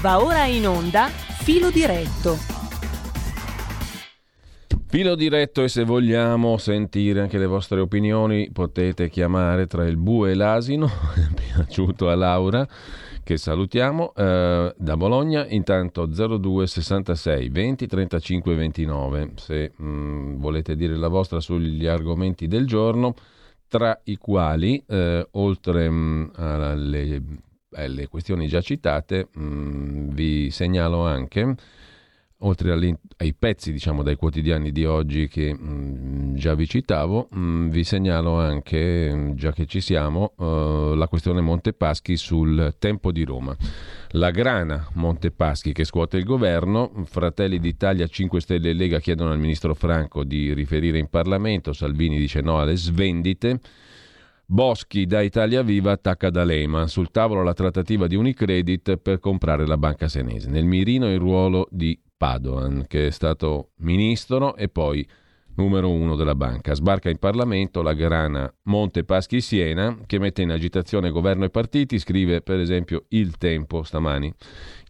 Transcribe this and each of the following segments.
Va ora in onda Filo diretto. Filo diretto e se vogliamo sentire anche le vostre opinioni potete chiamare tra il bue e l'asino, piaciuto a Laura che salutiamo. Eh, da Bologna, intanto 02 66 20 35 29 se mh, mm, volete dire la vostra sugli argomenti del giorno tra i quali eh, oltre mh, mm, alle, alle, questioni già citate mh, mm, vi segnalo anche oltre ai pezzi diciamo dai quotidiani di oggi che mh, mm, già vi citavo, mh, mm, vi segnalo anche, già che ci siamo, uh, la questione Montepaschi sul tempo di Roma. La grana Montepaschi che scuote il governo, Fratelli d'Italia 5 Stelle e Lega chiedono al ministro Franco di riferire in Parlamento, Salvini dice no alle svendite. Boschi da Italia Viva attacca D'Alema. Sul tavolo la trattativa di Unicredit per comprare la banca senese. Nel mirino il ruolo di Padoan, che è stato ministro e poi numero uno della banca. Sbarca in Parlamento la grana Monte Paschi Siena che mette in agitazione governo e partiti, scrive per esempio Il Tempo stamani,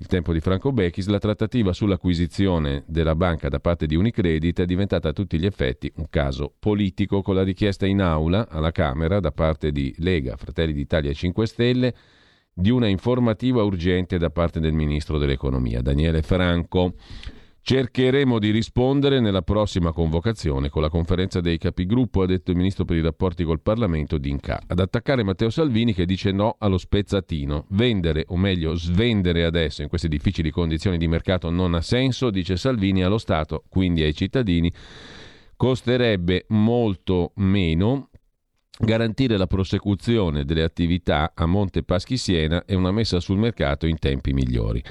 il tempo di Franco Bechis, la trattativa sull'acquisizione della banca da parte di Unicredit è diventata a tutti gli effetti un caso politico con la richiesta in aula alla Camera da parte di Lega, Fratelli d'Italia e 5 Stelle di una informativa urgente da parte del ministro dell'economia, Daniele Franco. Cercheremo di rispondere nella prossima convocazione con la conferenza dei capigruppo, ha detto il ministro per i rapporti col Parlamento D'Inca, ad attaccare Matteo Salvini che dice no allo spezzatino. Vendere, o meglio svendere adesso in queste difficili condizioni di mercato non ha senso, dice Salvini, allo Stato, quindi ai cittadini, costerebbe molto meno garantire la prosecuzione delle attività a Monte Paschi Siena e una messa sul mercato in tempi migliori.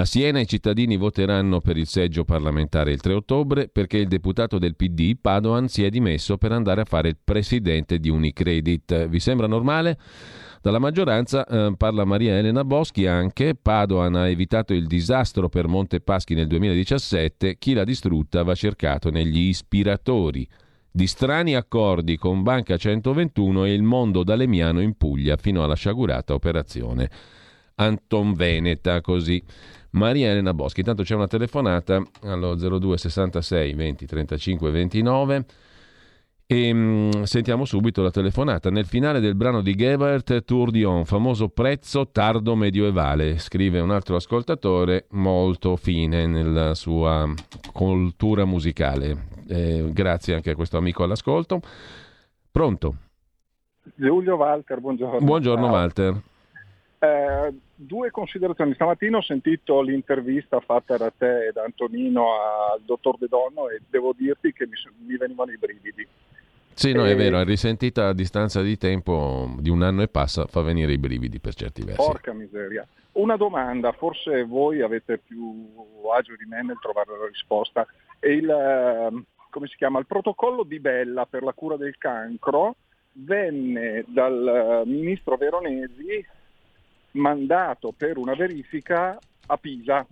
A Siena i cittadini voteranno per il seggio parlamentare il 3 ottobre perché il deputato del PD, Padoan, si è dimesso per andare a fare il presidente di Unicredit. Vi sembra normale? Dalla maggioranza eh, parla Maria Elena Boschi anche. Padoan ha evitato il disastro per Monte Paschi nel 2017. Chi l'ha distrutta va cercato negli ispiratori di strani accordi con Banca 121 e il mondo dalemiano in Puglia fino alla sciagurata operazione Anton Veneta, così. Maria Elena Boschi, intanto c'è una telefonata allo 02 66 20 35 29 e mh, sentiamo subito la telefonata. Nel finale del brano di Gebert, Tour Dion, famoso prezzo tardo medievale, scrive un altro ascoltatore molto fine nella sua cultura musicale. Eh, grazie anche a questo amico all'ascolto. Pronto? Giulio Walter, buongiorno. Buongiorno. Walter. Eh, due considerazioni. Stamattina ho sentito l'intervista fatta da te e da Antonino al dottor De Donno e devo dirti che mi, mi venivano i brividi. Sì, no, è vero, è risentita a distanza di tempo di un anno e passa, fa venire i brividi per certi versi. Porca miseria. Una domanda, forse voi avete più agio di me nel trovare la risposta. Il, ehm, come si chiama? il protocollo di Bella per la cura del cancro venne dal ministro Veronesi mandato per una verifica a Pisa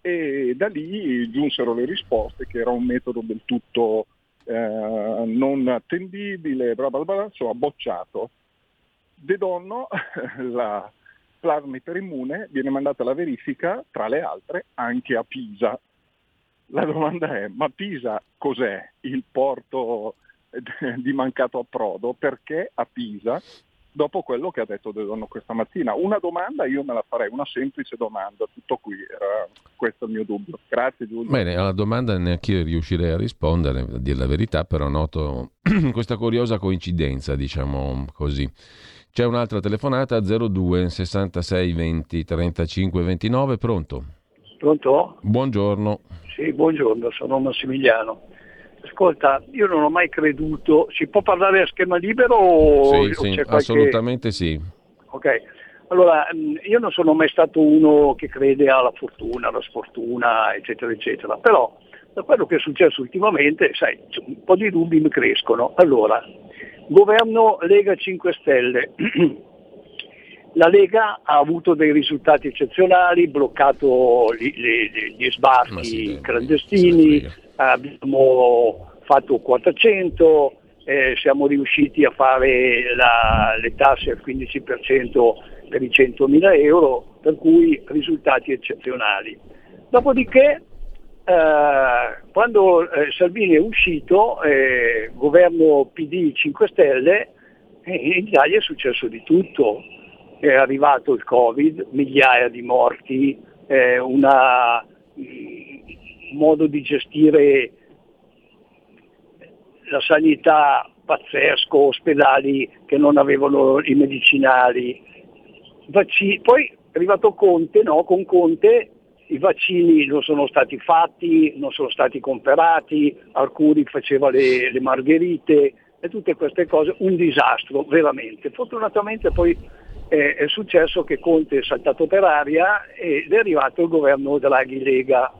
e da lì giunsero le risposte che era un metodo del tutto eh, non attendibile, bla bla bla, insomma bocciato. De Donno, la plasma iperimmune, viene mandata alla verifica, tra le altre, anche a Pisa. La domanda è, ma Pisa cos'è il porto di mancato approdo? Perché a Pisa dopo quello che ha detto De Donno questa mattina. Una domanda io me la farei, una semplice domanda, tutto qui, era questo il mio dubbio. Grazie Giulio. Bene, alla domanda neanche io riuscirei a rispondere, a dire la verità, però noto questa curiosa coincidenza, diciamo così. C'è un'altra telefonata 02 66 20 35 29, pronto? Pronto? Buongiorno. Sì, buongiorno, sono Massimiliano. Ascolta, io non ho mai creduto, si può parlare a schema libero o, sì, o sì, qualche... assolutamente sì. Ok, allora mm, io non sono mai stato uno che crede alla fortuna, alla sfortuna, eccetera, eccetera, però da quello che è successo ultimamente, sai, un po' di dubbi mi crescono. Allora, governo Lega 5 Stelle. La Lega ha avuto dei risultati eccezionali, bloccato gli, gli, gli sbarchi sì, clandestini, abbiamo fatto quota 100, eh, siamo riusciti a fare la, le tasse al 15% per i 100.000 euro, per cui risultati eccezionali. Dopodiché, eh, quando eh, Salvini è uscito, eh, governo PD 5 Stelle, eh, in Italia è successo di tutto. È arrivato il Covid, migliaia di morti, eh, una, un modo di gestire la sanità pazzesco, ospedali che non avevano i medicinali. Vaccini. Poi è arrivato Conte, no? con Conte i vaccini non sono stati fatti, non sono stati comprati, alcuni faceva le, le margherite e tutte queste cose, un disastro veramente. Fortunatamente poi eh, è successo che Conte è saltato per aria ed è arrivato il governo Draghi-Lega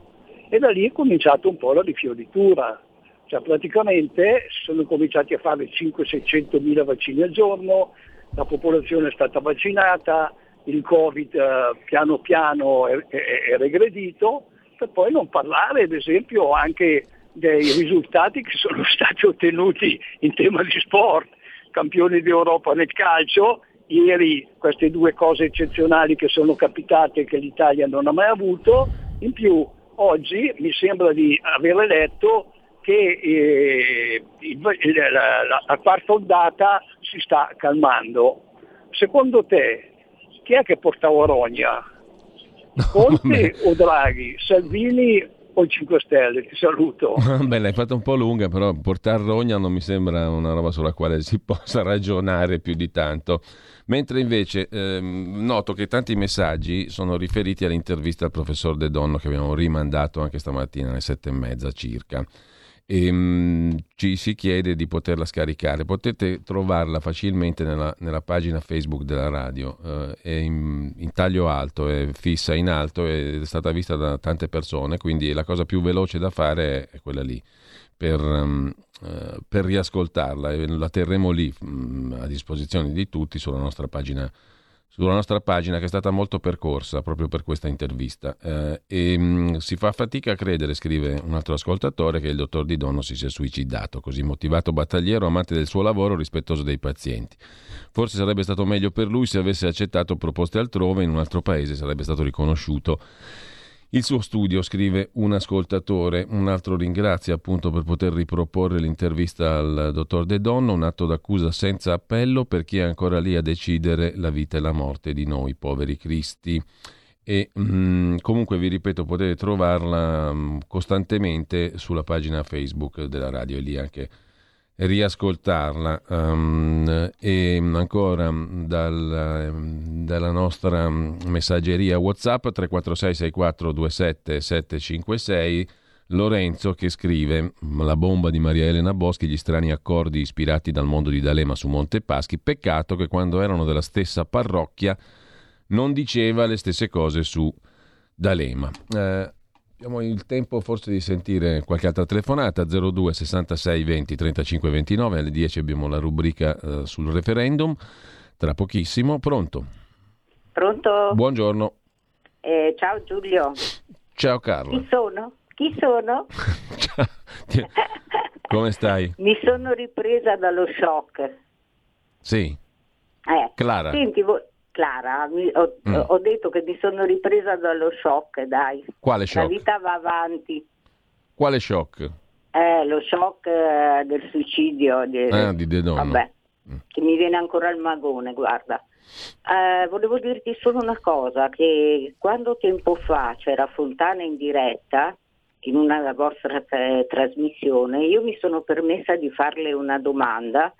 e da lì è cominciato un po' la rifioritura. Cioè praticamente sono cominciati a fare 500-600 mila vaccini al giorno, la popolazione è stata vaccinata, il Covid eh, piano piano è, è, è, regredito, per poi non parlare ad esempio anche dei risultati che sono stati ottenuti in tema di sport, campioni d'Europa nel calcio, ieri queste due cose eccezionali che sono capitate e che l'Italia non ha mai avuto, in più oggi mi sembra di aver letto che eh, la, la, la quarta ondata si sta calmando. Secondo te chi è che portava Rogna? Conte o Draghi? Salvini o 5 Stelle? Ti saluto. Beh, l'hai fatta un po' lunga, però portare Rogna non mi sembra una roba sulla quale si possa ragionare più di tanto. Mentre invece ehm, noto che tanti messaggi sono riferiti all'intervista al professor De Donno che abbiamo rimandato anche stamattina alle sette e mezza circa e mh, mm, ci si chiede di poterla scaricare. Potete trovarla facilmente nella, nella pagina Facebook della radio, eh, è in, in, taglio alto, è fissa in alto ed è stata vista da tante persone, quindi la cosa più veloce da fare è quella lì. Per, um, uh, per riascoltarla la terremo lì um, a disposizione di tutti sulla nostra pagina sulla nostra pagina che è stata molto percorsa proprio per questa intervista eh, e mh, mm, si fa fatica a credere, scrive un altro ascoltatore, che il dottor Di Dono si sia suicidato, così motivato battagliero, amante del suo lavoro, rispettoso dei pazienti. Forse sarebbe stato meglio per lui se avesse accettato proposte altrove, in un altro paese sarebbe stato riconosciuto il suo studio, scrive un ascoltatore, un altro ringrazia appunto per poter riproporre l'intervista al dottor De Donno, un atto d'accusa senza appello per chi è ancora lì a decidere la vita e la morte di noi poveri cristi. E mh, mm, comunque vi ripeto, potete trovarla mh, mm, costantemente sulla pagina Facebook della radio, e lì anche riascoltarla. Um, e ancora dal, dalla nostra messaggeria whatsapp 346 64 27 756 Lorenzo che scrive la bomba di Maria Elena Boschi gli strani accordi ispirati dal mondo di D'Alema su Monte Paschi. Peccato che quando erano della stessa parrocchia non diceva le stesse cose su D'Alema. Eh, Abbiamo il tempo forse di sentire qualche altra telefonata 02 66 20 35 29 alle 10 abbiamo la rubrica uh, sul referendum tra pochissimo pronto pronto buongiorno eh, ciao Giulio ciao Carlo chi sono? chi sono? come stai? mi sono ripresa dallo shock sì eh. Clara senti vo- Clara, ho, mm. ho, detto che mi sono ripresa dallo shock, dai. Quale shock? La vita va avanti. Quale shock? Eh, lo shock eh, del suicidio. Di, ah, di De Donno. Vabbè, mm. che mi viene ancora il magone, guarda. Eh, volevo dirti solo una cosa, che quando tempo fa c'era Fontana in diretta, in una vostra t- trasmissione, io mi sono permessa di farle una domanda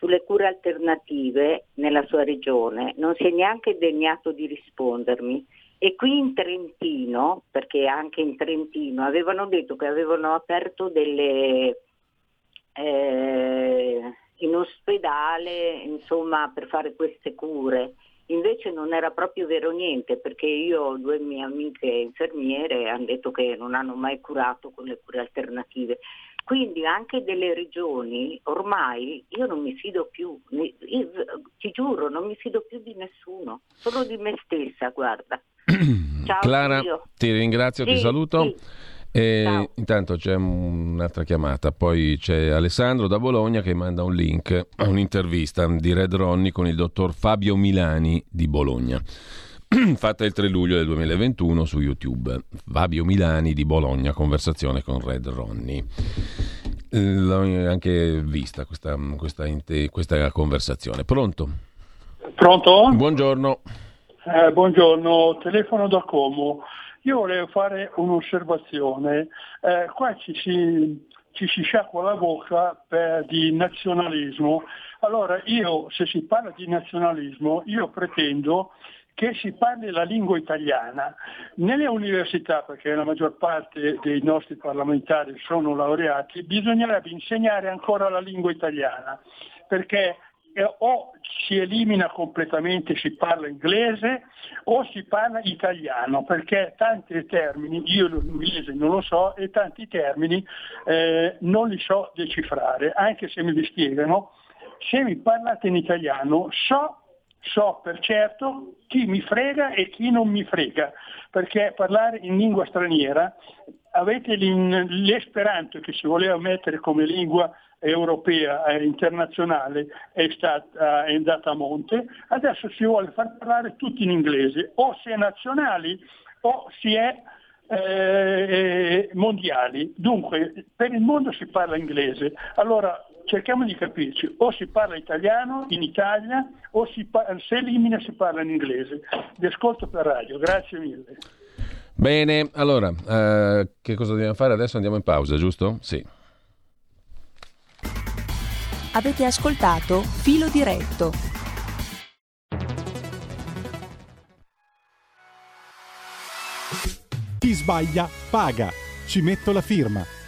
sulle cure alternative nella sua regione, non si è neanche degnato di rispondermi. E qui in Trentino, perché anche in Trentino, avevano detto che avevano aperto delle... Eh, in ospedale, insomma, per fare queste cure. Invece non era proprio vero niente perché io ho due mie amiche infermiere hanno detto che non hanno mai curato con le cure alternative. Quindi anche delle regioni ormai io non mi fido più, io, ti giuro, non mi fido più di nessuno, solo di me stessa, guarda. Ciao, Clara, Dio. ti ringrazio, sì, ti saluto. Sì. E intanto c'è un'altra chiamata, poi c'è Alessandro da Bologna che manda un link a un'intervista di Red Ronnie con il dottor Fabio Milani di Bologna. fatta il 3 luglio del 2021 su YouTube. Fabio Milani di Bologna, conversazione con Red Ronnie. L'ho anche vista questa, questa, questa conversazione. Pronto? Pronto? Buongiorno. Eh, buongiorno, telefono da Como. Io volevo fare un'osservazione. Eh, qua ci si, ci si sciacqua la bocca per, di nazionalismo. Allora io, se si parla di nazionalismo, io pretendo che si parli la lingua italiana. Nelle università, perché la maggior parte dei nostri parlamentari sono laureati, bisognerebbe insegnare ancora la lingua italiana, perché o si elimina completamente, si parla inglese o si parla italiano, perché tanti termini, io l'inglese non lo so, e tanti termini eh, non li so decifrare, anche se mi li spiegano. Se mi parlate in italiano so so per certo chi mi frega e chi non mi frega, perché parlare in lingua straniera, avete l'esperanto che si voleva mettere come lingua europea e internazionale è, stata, è andata a monte, adesso si vuole far parlare tutti in inglese, o si è nazionali o si è eh, mondiali. Dunque per il mondo si parla inglese, allora cerchiamo di capirci, o si parla italiano in Italia o si parla, se elimina si parla in inglese. Vi ascolto per radio, grazie mille. Bene, allora, eh, che cosa dobbiamo fare adesso? Andiamo in pausa, giusto? Sì. Avete ascoltato Filo Diretto. Chi sbaglia paga. Ci metto la firma.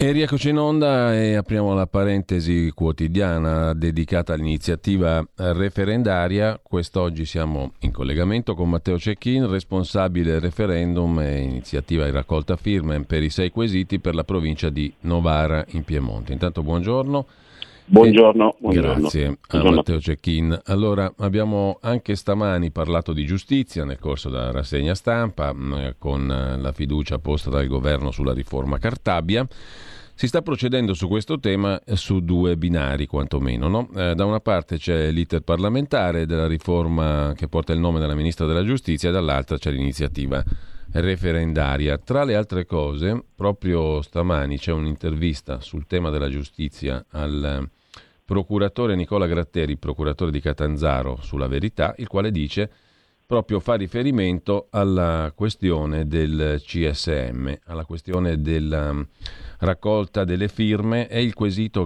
E rieccoci in onda e apriamo la parentesi quotidiana dedicata all'iniziativa referendaria. Quest'oggi siamo in collegamento con Matteo Cecchin, responsabile referendum e iniziativa di raccolta firme per i sei quesiti per la provincia di Novara in Piemonte. Intanto buongiorno. Buongiorno, buongiorno. Grazie buongiorno. a Matteo Cecchin. Allora, abbiamo anche stamani parlato di giustizia nel corso della rassegna stampa con la fiducia posta dal governo sulla riforma Cartabia. Si sta procedendo su questo tema su due binari, quantomeno. No? Eh, da una parte c'è l'iter parlamentare della riforma che porta il nome della ministra della giustizia, e dall'altra c'è l'iniziativa referendaria. Tra le altre cose, proprio stamani c'è un'intervista sul tema della giustizia al procuratore Nicola Gratteri, procuratore di Catanzaro, sulla verità, il quale dice proprio fa riferimento alla questione del CSM, alla questione della mm, raccolta delle firme. È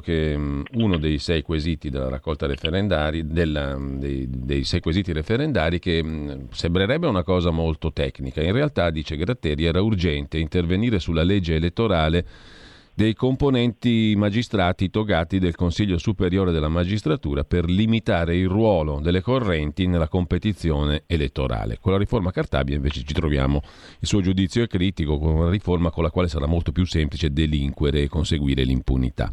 che mm, uno dei sei quesiti della raccolta referendari, della, mm, dei, dei, sei quesiti referendari, che sembrerebbe una cosa molto tecnica. In realtà, dice Gratteri, era urgente intervenire sulla legge elettorale dei componenti magistrati togati del Consiglio Superiore della Magistratura per limitare il ruolo delle correnti nella competizione elettorale. Con la riforma Cartabia invece ci troviamo, il suo giudizio è critico, con una riforma con la quale sarà molto più semplice delinquere e conseguire l'impunità.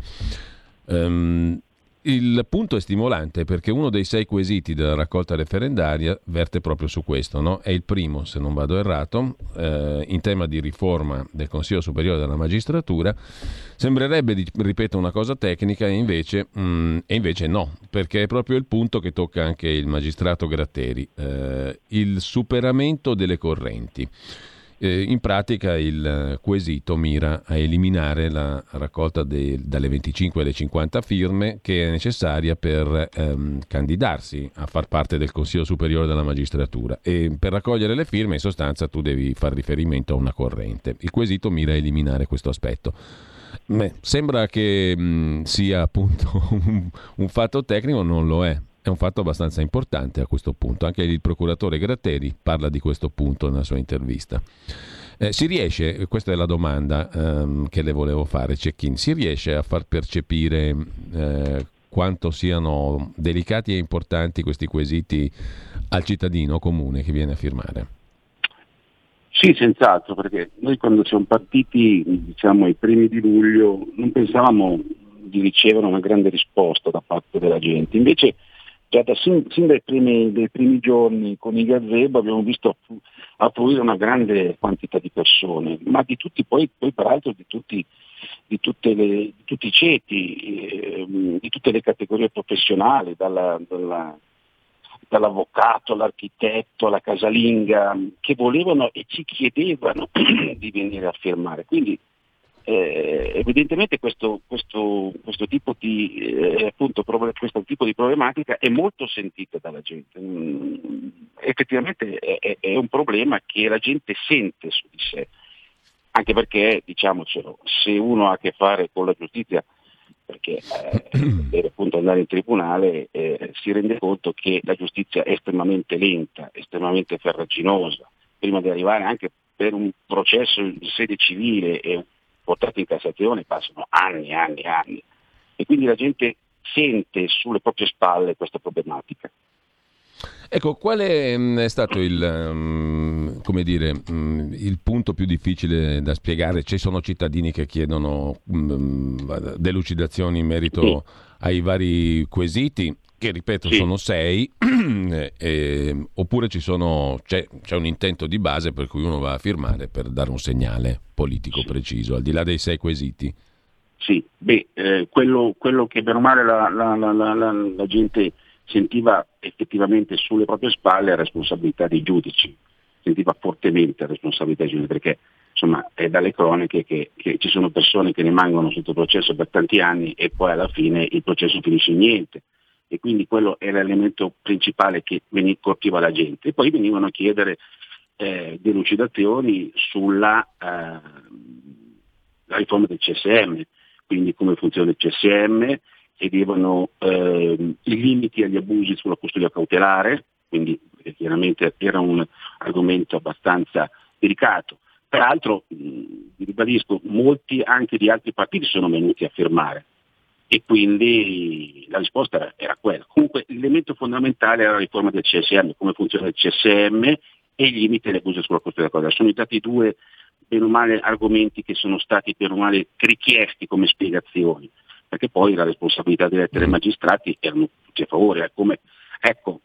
Um, il punto è stimolante perché uno dei sei quesiti della raccolta referendaria verte proprio su questo, no? è il primo, se non vado errato, eh, in tema di riforma del Consiglio Superiore della Magistratura. Sembrerebbe, ripeto, una cosa tecnica e invece, mm, e invece, no, perché è proprio il punto che tocca anche il magistrato Gratteri, eh, il superamento delle correnti. Eh, in pratica il eh, quesito mira a eliminare la raccolta de, dalle 25 alle 50 firme che è necessaria per ehm, candidarsi a far parte del Consiglio Superiore della Magistratura e per raccogliere le firme in sostanza tu devi far riferimento a una corrente. Il quesito mira a eliminare questo aspetto. Beh, sembra che mh, sia appunto un, un fatto tecnico, non lo è è un fatto abbastanza importante a questo punto. Anche il procuratore Gratteri parla di questo punto nella sua intervista. Eh, si riesce, questa è la domanda ehm, che le volevo fare, Cecchin, si riesce a far percepire eh, quanto siano delicati e importanti questi quesiti al cittadino comune che viene a firmare? Sì, senz'altro, perché noi quando siamo partiti, diciamo ai primi di luglio, non pensavamo di ricevere una grande risposta da parte della gente. Invece già da sin, sin dai, primi, dai, primi, giorni con i gazebo abbiamo visto affluire una grande quantità di persone, ma di tutti poi, poi peraltro di tutti, di, le, di tutti i ceti, eh, di tutte le categorie professionali, dalla, dalla, dall'avvocato all'architetto alla casalinga, che volevano e ci chiedevano di venire a firmare. Quindi eh, evidentemente questo, questo, questo, tipo di, eh, appunto, questo, tipo di, problematica è molto sentita dalla gente. Mm, effettivamente è, è, un problema che la gente sente su di sé, anche perché, diciamocelo, se uno ha a che fare con la giustizia, perché eh, deve appunto andare in tribunale, eh, si rende conto che la giustizia è estremamente lenta, estremamente farraginosa, prima di arrivare anche per un processo in sede civile e portati in Cassazione passano anni e anni e anni e quindi la gente sente sulle proprie spalle questa problematica. Ecco, qual è, mm, stato il, um, dire, um, il, punto più difficile da spiegare? Ci sono cittadini che chiedono delucidazioni in merito ai vari quesiti, che ripeto sì. sono sei, eh, oppure sono, c'è, c'è, un intento di base per cui uno va a firmare per dare un segnale politico sì. preciso, al di là dei sei quesiti. Sì, beh, eh, quello, quello, che per male la, la, la, la, gente sentiva effettivamente sulle proprie spalle è la responsabilità dei giudici, sentiva fortemente responsabilità dei giudici, perché insomma è dalle croniche che, che, ci sono persone che rimangono sotto processo per tanti anni e poi alla fine il processo finisce in niente e quindi quello era l'elemento principale che colpiva la gente. E poi venivano a chiedere eh, delucidazioni sulla eh, riforma del CSM, quindi come funziona il CSM, chiedevano eh, i limiti agli abusi sulla custodia cautelare, quindi eh, chiaramente era un argomento abbastanza delicato. Peraltro, vi ribadisco, molti anche di altri partiti sono venuti a firmare, e quindi la risposta era quella. Comunque l'elemento fondamentale era la riforma del CSM, come funziona il CSM e i limiti alle accuse sulla custodia cautelare. Sono stati due per male argomenti che sono stati per male richiesti come spiegazioni, perché poi la responsabilità diretta dei magistrati erano tutti a favore. Come, ecco,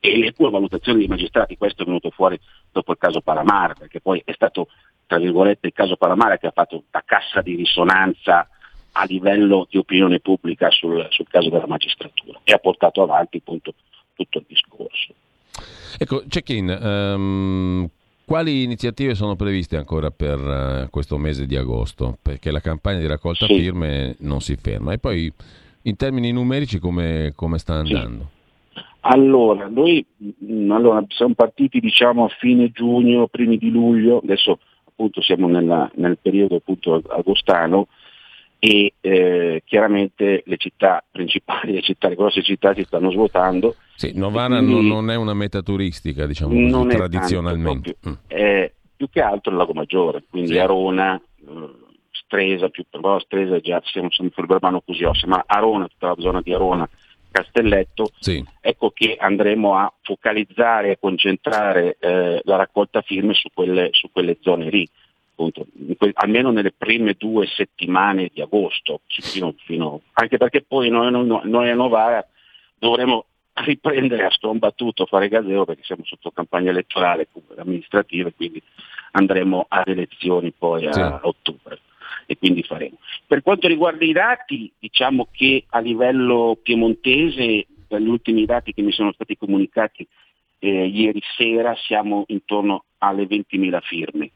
e le pure valutazioni dei magistrati, questo è venuto fuori dopo il caso Palamara, perché poi è stato, tra virgolette, il caso Palamara che ha fatto da cassa di risonanza a livello di opinione pubblica sul, sul caso della magistratura e ha portato avanti appunto tutto il discorso. Ecco, check-in, um, quali iniziative sono previste ancora per uh, questo mese di agosto? Perché la campagna di raccolta sì. firme non si ferma. E poi in termini numerici come, come sta andando? Sì. Allora, noi mh, allora, siamo partiti diciamo a fine giugno, primi di luglio, adesso appunto siamo nella, nel periodo appunto agostano e eh, chiaramente le città principali, le, città, le grosse città si stanno svuotando. Sì, Novara quindi, non è una meta turistica, diciamo così, tradizionalmente. Tanto, mm. è più che altro il Lago Maggiore, quindi sì. Arona, eh, Stresa, più però Stresa già siamo sempre sul Verbano Cusiossa, ma Arona, tutta la zona di Arona, Castelletto, sì. ecco che andremo a focalizzare e concentrare eh, la raccolta firme su quelle, su quelle zone lì appunto, almeno nelle prime due settimane di agosto, fino, fino, anche perché poi noi, noi, noi a Novara dovremo riprendere a strombattuto fare gazebo perché siamo sotto campagna elettorale amministrativa e quindi andremo alle elezioni poi a, sì. ottobre e quindi faremo. Per quanto riguarda i dati, diciamo che a livello piemontese, dagli ultimi dati che mi sono stati comunicati eh, ieri sera, siamo intorno alle 20.000 firme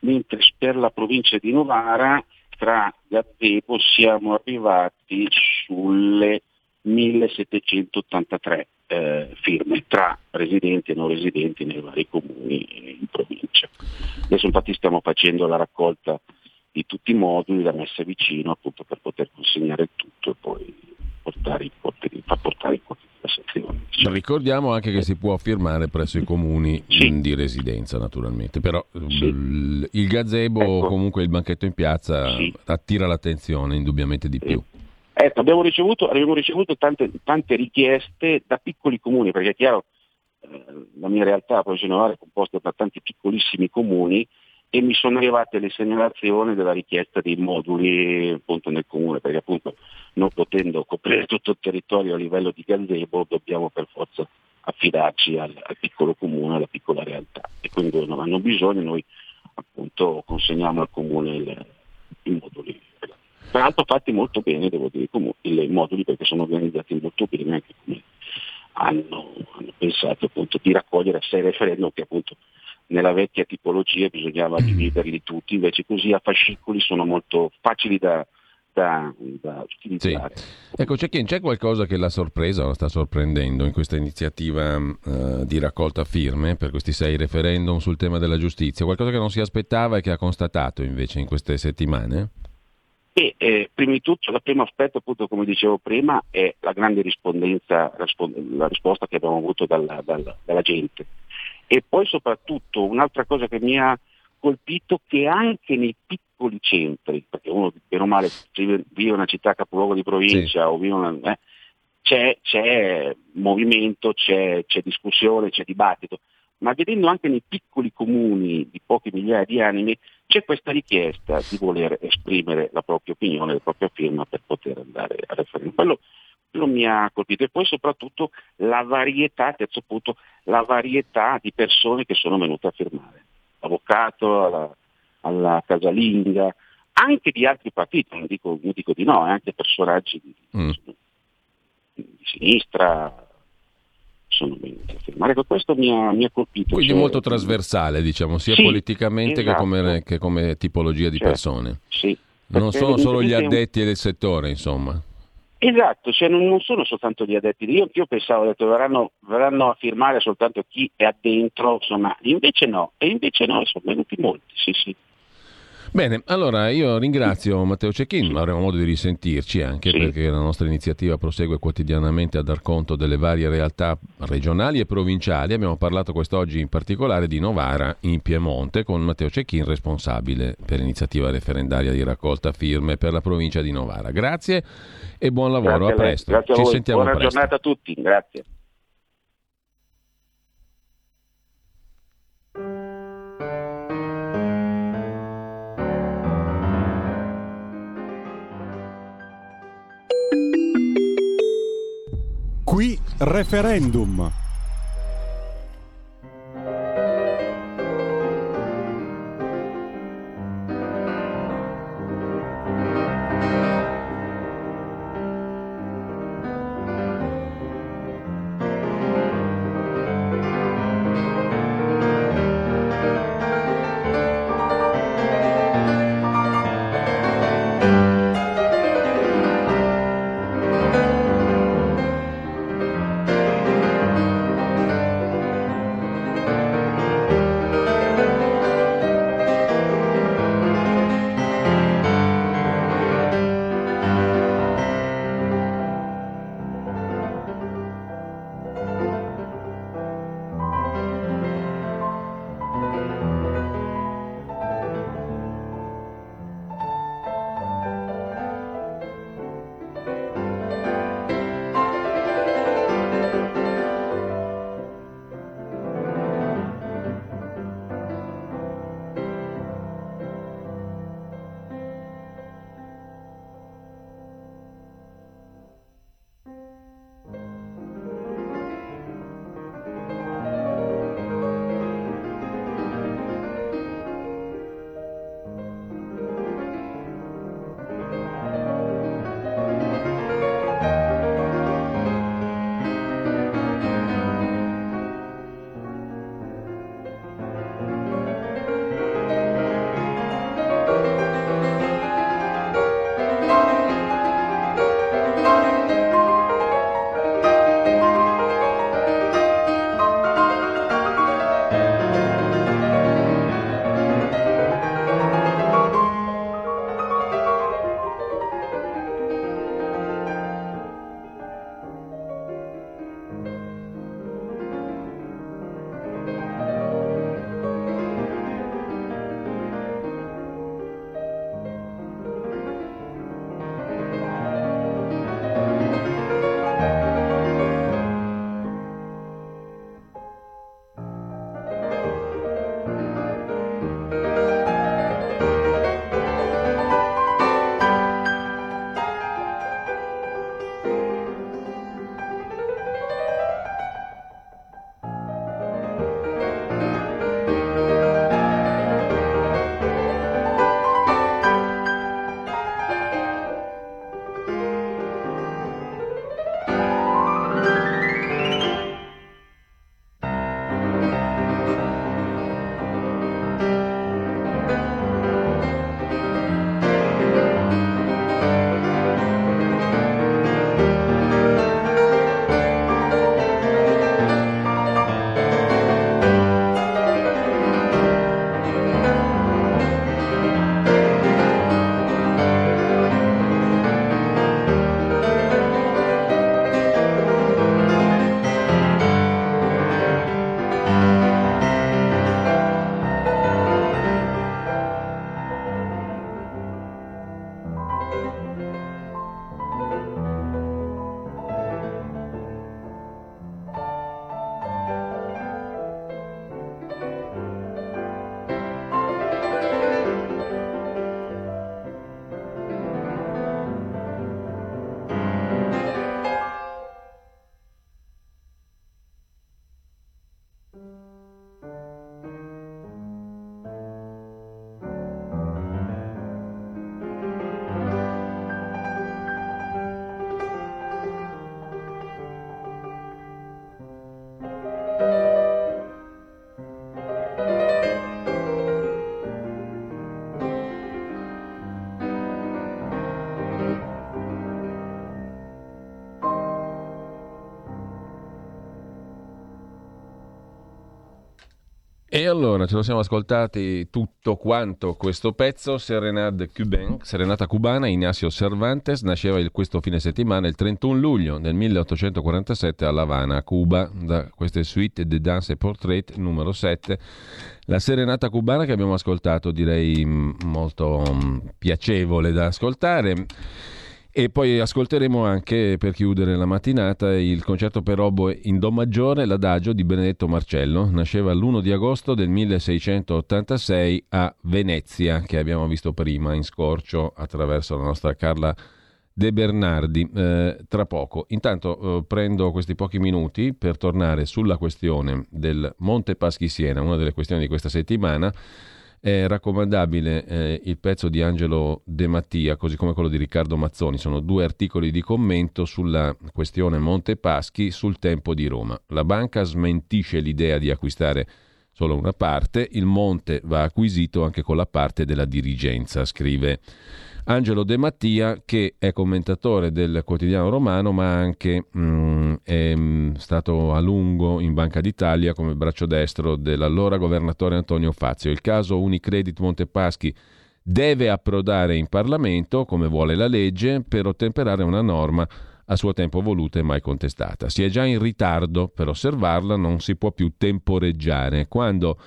mentre per la provincia di Novara tra Gazebo siamo arrivati sulle 1783 eh, firme tra residenti e non residenti nei vari comuni in provincia. Adesso infatti stiamo facendo la raccolta di tutti i moduli da messa vicino appunto per poter consegnare il tutto e poi portare, portare, far portare in qualche sezione. Ricordiamo anche che si può firmare presso i comuni sì. di residenza naturalmente, però sì. il gazebo ecco. o comunque il banchetto in piazza sì. attira l'attenzione indubbiamente di più. Ecco, abbiamo ricevuto, abbiamo ricevuto tante, tante, richieste da piccoli comuni, perché è chiaro, eh, la mia realtà professionale è composta da tanti piccolissimi comuni e mi sono arrivate le segnalazioni della richiesta dei moduli appunto, nel comune, perché appunto non potendo coprire tutto il territorio a livello di gazebo dobbiamo per forza affidarci al, al piccolo comune, alla piccola realtà e quindi non hanno bisogno, noi appunto consegniamo al comune il, i moduli. Peraltro fatti molto bene, devo dire, i moduli perché sono organizzati molto bene anche come hanno, hanno pensato appunto di raccogliere sei referendum che appunto nella vecchia tipologia bisognava dividerli tutti, invece così a fascicoli sono molto facili da, da, da utilizzare. Sì. Ecco, c'è, chi, c'è, qualcosa che l'ha sorpresa o la sta sorprendendo in questa iniziativa uh, di raccolta firme per questi sei referendum sul tema della giustizia? Qualcosa che non si aspettava e che ha constatato invece in queste settimane? E, eh, prima di tutto, il primo aspetto, appunto, come dicevo prima, è la grande rispondenza, la risposta che abbiamo avuto dalla, dalla, dalla gente e poi soprattutto un'altra cosa che mi ha colpito che anche nei piccoli centri, perché uno per o male vive in una città capoluogo di provincia sì. o vive una, eh, c'è, c'è, movimento, c'è, c'è, discussione, c'è dibattito, ma vedendo anche nei piccoli comuni di poche migliaia di anime c'è questa richiesta di voler esprimere la propria opinione, la propria firma per poter andare a referendum. Quello quello mi ha colpito e poi soprattutto la varietà, terzo punto, la varietà di persone che sono venute a firmare, l'avvocato, alla, alla casalinga, anche di altri partiti, non dico, non dico di no, eh, anche personaggi di, mm. di sinistra, sono venuti a firmare. Ecco, questo mi ha, mi ha colpito. Quindi cioè, molto trasversale, diciamo, sia sì, politicamente esatto. che, come, che, come, tipologia di certo, persone. Sì, non sono solo gli addetti del settore, insomma. Esatto, cioè non, non, sono soltanto gli addetti, io, io pensavo, ho detto, verranno, verranno, a firmare soltanto chi è addentro, insomma, invece no, e invece no, sono venuti molti, sì sì. Bene, allora io ringrazio Matteo Cecchin, avremo modo di risentirci anche sì. perché la nostra iniziativa prosegue quotidianamente a dar conto delle varie realtà regionali e provinciali. Abbiamo parlato quest'oggi in particolare di Novara in Piemonte con Matteo Cecchin, responsabile per l'iniziativa referendaria di raccolta firme per la provincia di Novara. Grazie e buon lavoro, grazie a, presto. Grazie a Ci sentiamo Buona presto. giornata a tutti, grazie. Referendum. E allora ce lo siamo ascoltati tutto quanto questo pezzo, Serenade Cubain, Serenata cubana, Ignacio Cervantes, nasceva il, questo fine settimana il 31 luglio del 1847 a La Habana, Cuba, da queste suite de danse et portrait numero 7. La Serenata cubana che abbiamo ascoltato direi molto piacevole da ascoltare. E poi ascolteremo anche, per chiudere la mattinata, il concerto per oboe in Do maggiore, l'adagio di Benedetto Marcello. Nasceva l'1 di agosto del 1686 a Venezia, che abbiamo visto prima in scorcio attraverso la nostra Carla De Bernardi. Eh, tra poco. Intanto eh, prendo questi pochi minuti per tornare sulla questione del Monte Paschi Siena, una delle questioni di questa settimana è raccomandabile eh, il pezzo di Angelo De Mattia, così come quello di Riccardo Mazzoni. Sono due articoli di commento sulla questione Monte Paschi sul tempo di Roma. La banca smentisce l'idea di acquistare solo una parte, il monte va acquisito anche con la parte della dirigenza, scrive Angelo De Mattia, che è commentatore del quotidiano romano, ma anche mm, è mm, stato a lungo in Banca d'Italia come braccio destro dell'allora governatore Antonio Fazio. Il caso Unicredit Montepaschi deve approdare in Parlamento, come vuole la legge, per ottemperare una norma a suo tempo voluta e mai contestata. Si è già in ritardo per osservarla, non si può più temporeggiare. Quando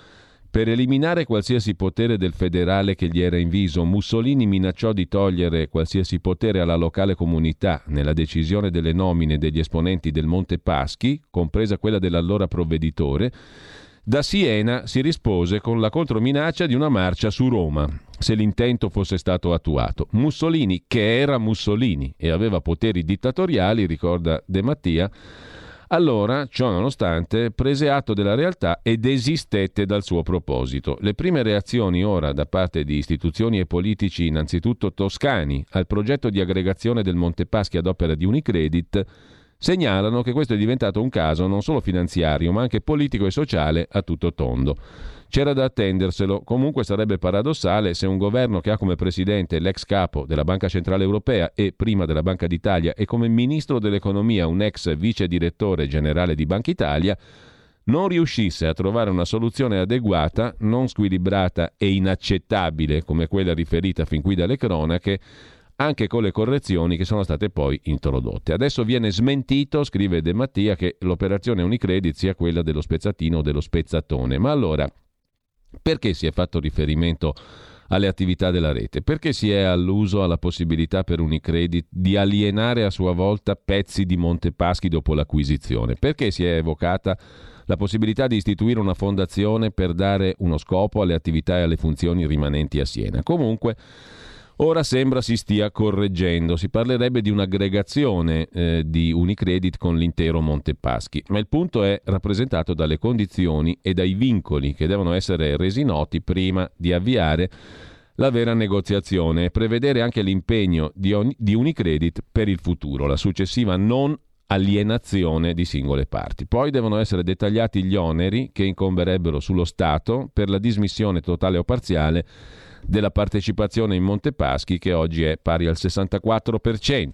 per eliminare qualsiasi potere del federale che gli era inviso, Mussolini minacciò di togliere qualsiasi potere alla locale comunità nella decisione delle nomine degli esponenti del Monte Paschi, compresa quella dell'allora provveditore. Da Siena si rispose con la controminaccia di una marcia su Roma, se l'intento fosse stato attuato. Mussolini, che era Mussolini e aveva poteri dittatoriali, ricorda De Mattia, allora, ciò nonostante, prese atto della realtà e desistette dal suo proposito. Le prime reazioni ora da parte di istituzioni e politici, innanzitutto toscani, al progetto di aggregazione del Montepaschi ad opera di Unicredit, segnalano che questo è diventato un caso non solo finanziario, ma anche politico e sociale a tutto tondo. C'era da attenderselo, comunque sarebbe paradossale se un governo che ha come presidente l'ex capo della Banca Centrale Europea e prima della Banca d'Italia e come ministro dell'economia un ex vice direttore generale di Banca Italia non riuscisse a trovare una soluzione adeguata, non squilibrata e inaccettabile come quella riferita fin qui dalle cronache, anche con le correzioni che sono state poi introdotte. Adesso viene smentito, scrive De Mattia, che l'operazione Unicredit sia quella dello spezzatino o dello spezzatone. Ma allora, perché si è fatto riferimento alle attività della rete? Perché si è alluso alla possibilità per Unicredit di alienare a sua volta pezzi di Montepaschi dopo l'acquisizione? Perché si è evocata la possibilità di istituire una fondazione per dare uno scopo alle attività e alle funzioni rimanenti a Siena? Comunque Ora sembra si stia correggendo, si parlerebbe di un'aggregazione eh, di Unicredit con l'intero Montepaschi, ma il punto è rappresentato dalle condizioni e dai vincoli che devono essere resi noti prima di avviare la vera negoziazione e prevedere anche l'impegno di, di Unicredit per il futuro, la successiva non alienazione di singole parti. Poi devono essere dettagliati gli oneri che incomberebbero sullo Stato per la dismissione totale o parziale della partecipazione in Montepaschi che oggi è pari al 64%.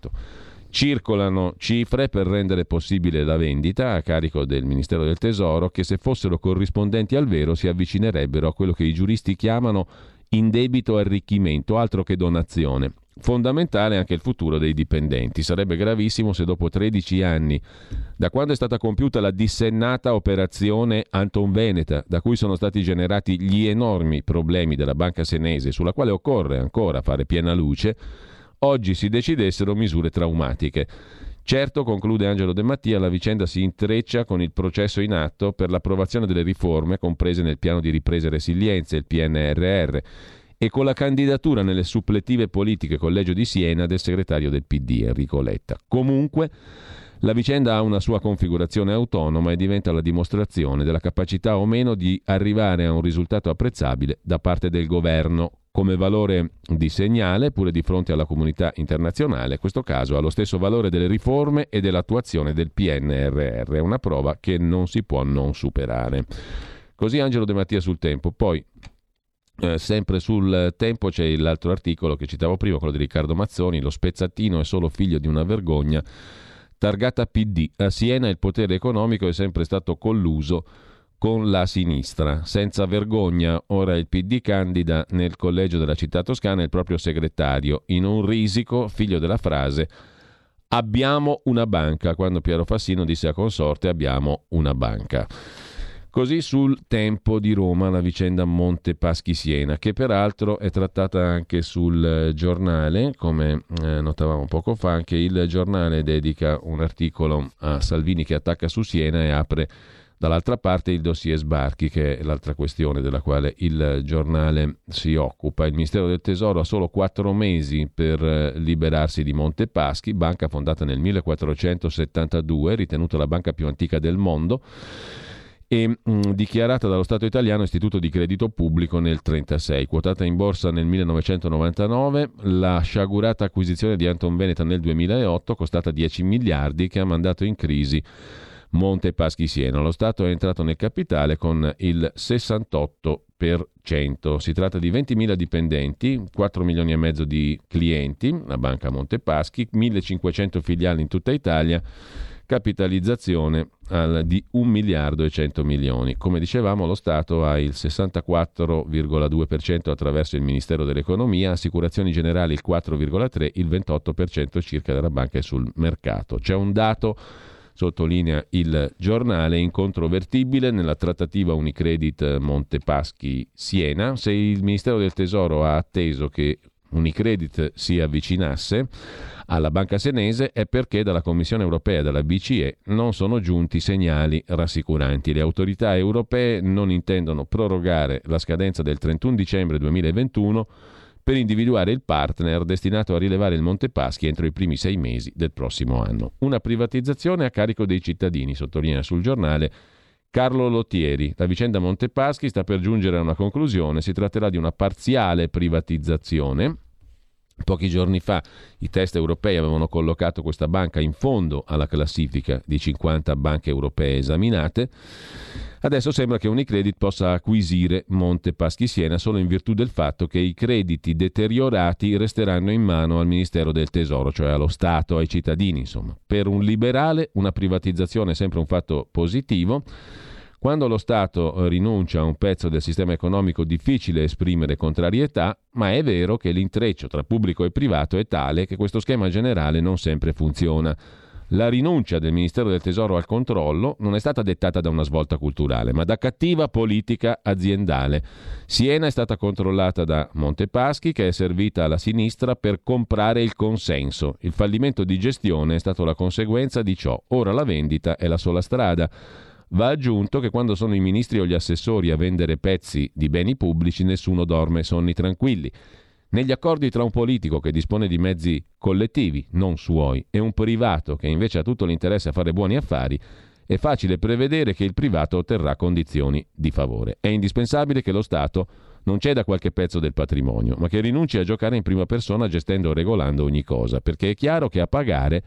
Circolano cifre per rendere possibile la vendita a carico del Ministero del Tesoro che se fossero corrispondenti al vero si avvicinerebbero a quello che i giuristi chiamano indebito arricchimento, altro che donazione. Fondamentale anche il futuro dei dipendenti. Sarebbe gravissimo se dopo 13 anni, da quando è stata compiuta la dissennata operazione Anton Veneta, da cui sono stati generati gli enormi problemi della banca senese, sulla quale occorre ancora fare piena luce, oggi si decidessero misure traumatiche. Certo, conclude Angelo De Mattia, la vicenda si intreccia con il processo in atto per l'approvazione delle riforme comprese nel piano di ripresa e resilienza, il PNRR e con la candidatura nelle suppletive politiche Collegio di Siena del segretario del PD Enrico Letta. Comunque la vicenda ha una sua configurazione autonoma e diventa la dimostrazione della capacità o meno di arrivare a un risultato apprezzabile da parte del governo come valore di segnale pure di fronte alla comunità internazionale, in questo caso ha lo stesso valore delle riforme e dell'attuazione del PNRR, una prova che non si può non superare. Così Angelo De Mattia sul tempo. Poi eh, sempre sul tempo c'è l'altro articolo che citavo prima, quello di Riccardo Mazzoni, lo spezzatino è solo figlio di una vergogna, targata PD. A Siena il potere economico è sempre stato colluso con la sinistra. Senza vergogna, ora il PD candida nel collegio della città toscana il proprio segretario, in un risico, figlio della frase abbiamo una banca, quando Piero Fassino disse a consorte abbiamo una banca. Così sul tempo di Roma la vicenda Monte Paschi Siena, che peraltro è trattata anche sul giornale, come eh, notavamo poco fa, anche il giornale dedica un articolo a Salvini che attacca su Siena e apre dall'altra parte il dossier sbarchi, che è l'altra questione della quale il giornale si occupa. Il Ministero del Tesoro ha solo quattro mesi per eh, liberarsi di Monte Paschi, banca fondata nel 1472, ritenuta la banca più antica del mondo e mh, mm, dichiarata dallo Stato italiano istituto di credito pubblico nel 1936, quotata in borsa nel 1999, la sciagurata acquisizione di Anton Veneta nel 2008, costata 10 miliardi, che ha mandato in crisi Monte Paschi Siena. Lo Stato è entrato nel capitale con il 68%. Si tratta di 20.000 dipendenti, 4 milioni e mezzo di clienti, la banca Monte Paschi, 1.500 filiali in tutta Italia capitalizzazione al, di 1 miliardo e 100 milioni. Come dicevamo, lo Stato ha il 64,2% attraverso il Ministero dell'Economia, assicurazioni generali il 4,3%, il 28% circa della banca è sul mercato. C'è un dato sottolinea il giornale, incontrovertibile nella trattativa Unicredit Montepaschi Siena. Se il Ministero del Tesoro ha atteso che Unicredit si avvicinasse alla banca senese è perché dalla Commissione europea e dalla BCE non sono giunti segnali rassicuranti. Le autorità europee non intendono prorogare la scadenza del 31 dicembre 2021 per individuare il partner destinato a rilevare il Monte Paschi entro i primi sei mesi del prossimo anno. Una privatizzazione a carico dei cittadini, sottolinea sul giornale Carlo Lottieri. La vicenda Montepaschi sta per giungere a una conclusione, si tratterà di una parziale privatizzazione Pochi giorni fa i test europei avevano collocato questa banca in fondo alla classifica di 50 banche europee esaminate. Adesso sembra che Unicredit possa acquisire Monte Paschi Siena solo in virtù del fatto che i crediti deteriorati resteranno in mano al Ministero del Tesoro, cioè allo Stato, ai cittadini. Insomma. Per un liberale una privatizzazione è sempre un fatto positivo. Quando lo Stato eh, rinuncia a un pezzo del sistema economico difficile esprimere contrarietà, ma è vero che l'intreccio tra pubblico e privato è tale che questo schema generale non sempre funziona. La rinuncia del Ministero del Tesoro al controllo non è stata dettata da una svolta culturale, ma da cattiva politica aziendale. Siena è stata controllata da Montepaschi, che è servita alla sinistra per comprare il consenso. Il fallimento di gestione è stato la conseguenza di ciò. Ora la vendita è la sola strada. Va aggiunto che quando sono i ministri o gli assessori a vendere pezzi di beni pubblici nessuno dorme sonni tranquilli. Negli accordi tra un politico che dispone di mezzi collettivi, non suoi, e un privato che invece ha tutto l'interesse a fare buoni affari, è facile prevedere che il privato otterrà condizioni di favore. È indispensabile che lo Stato non ceda qualche pezzo del patrimonio, ma che rinunci a giocare in prima persona gestendo o regolando ogni cosa, perché è chiaro che a pagare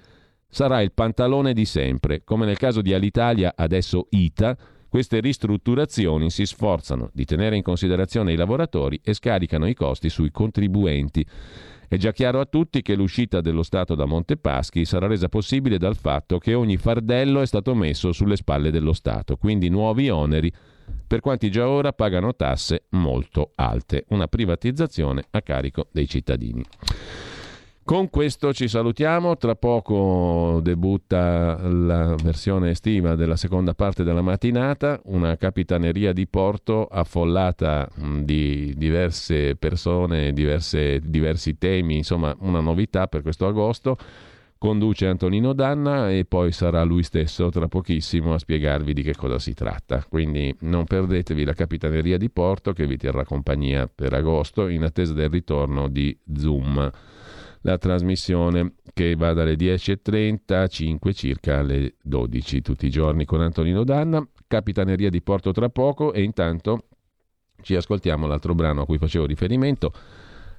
sarà il pantalone di sempre. Come nel caso di Alitalia, adesso ITA, queste ristrutturazioni si sforzano di tenere in considerazione i lavoratori e scaricano i costi sui contribuenti. È già chiaro a tutti che l'uscita dello Stato da Montepaschi sarà resa possibile dal fatto che ogni fardello è stato messo sulle spalle dello Stato, quindi nuovi oneri per quanti già ora pagano tasse molto alte, una privatizzazione a carico dei cittadini. Con questo ci salutiamo, tra poco debutta la versione estiva della seconda parte della mattinata, una capitaneria di porto affollata di diverse persone, diverse, diversi temi, insomma una novità per questo agosto. Conduce Antonino Danna e poi sarà lui stesso tra pochissimo a spiegarvi di che cosa si tratta. Quindi non perdetevi la capitaneria di porto che vi terrà compagnia per agosto in attesa del ritorno di Zoom la trasmissione che va dalle 10.30 5 circa alle 12 tutti i giorni con Antonino Danna, Capitaneria di Porto tra poco e intanto ci ascoltiamo l'altro brano a cui facevo riferimento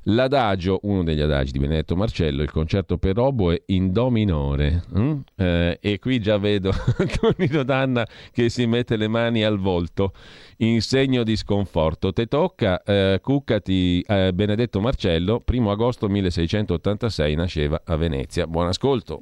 L'adagio, uno degli adagi di Benedetto Marcello, il concerto per oboe in do minore. Mm? Eh, e qui già vedo Tonino Danna che si mette le mani al volto in segno di sconforto. Te tocca, eh, cuccati eh, Benedetto Marcello, 1 agosto 1686 nasceva a Venezia. Buon ascolto.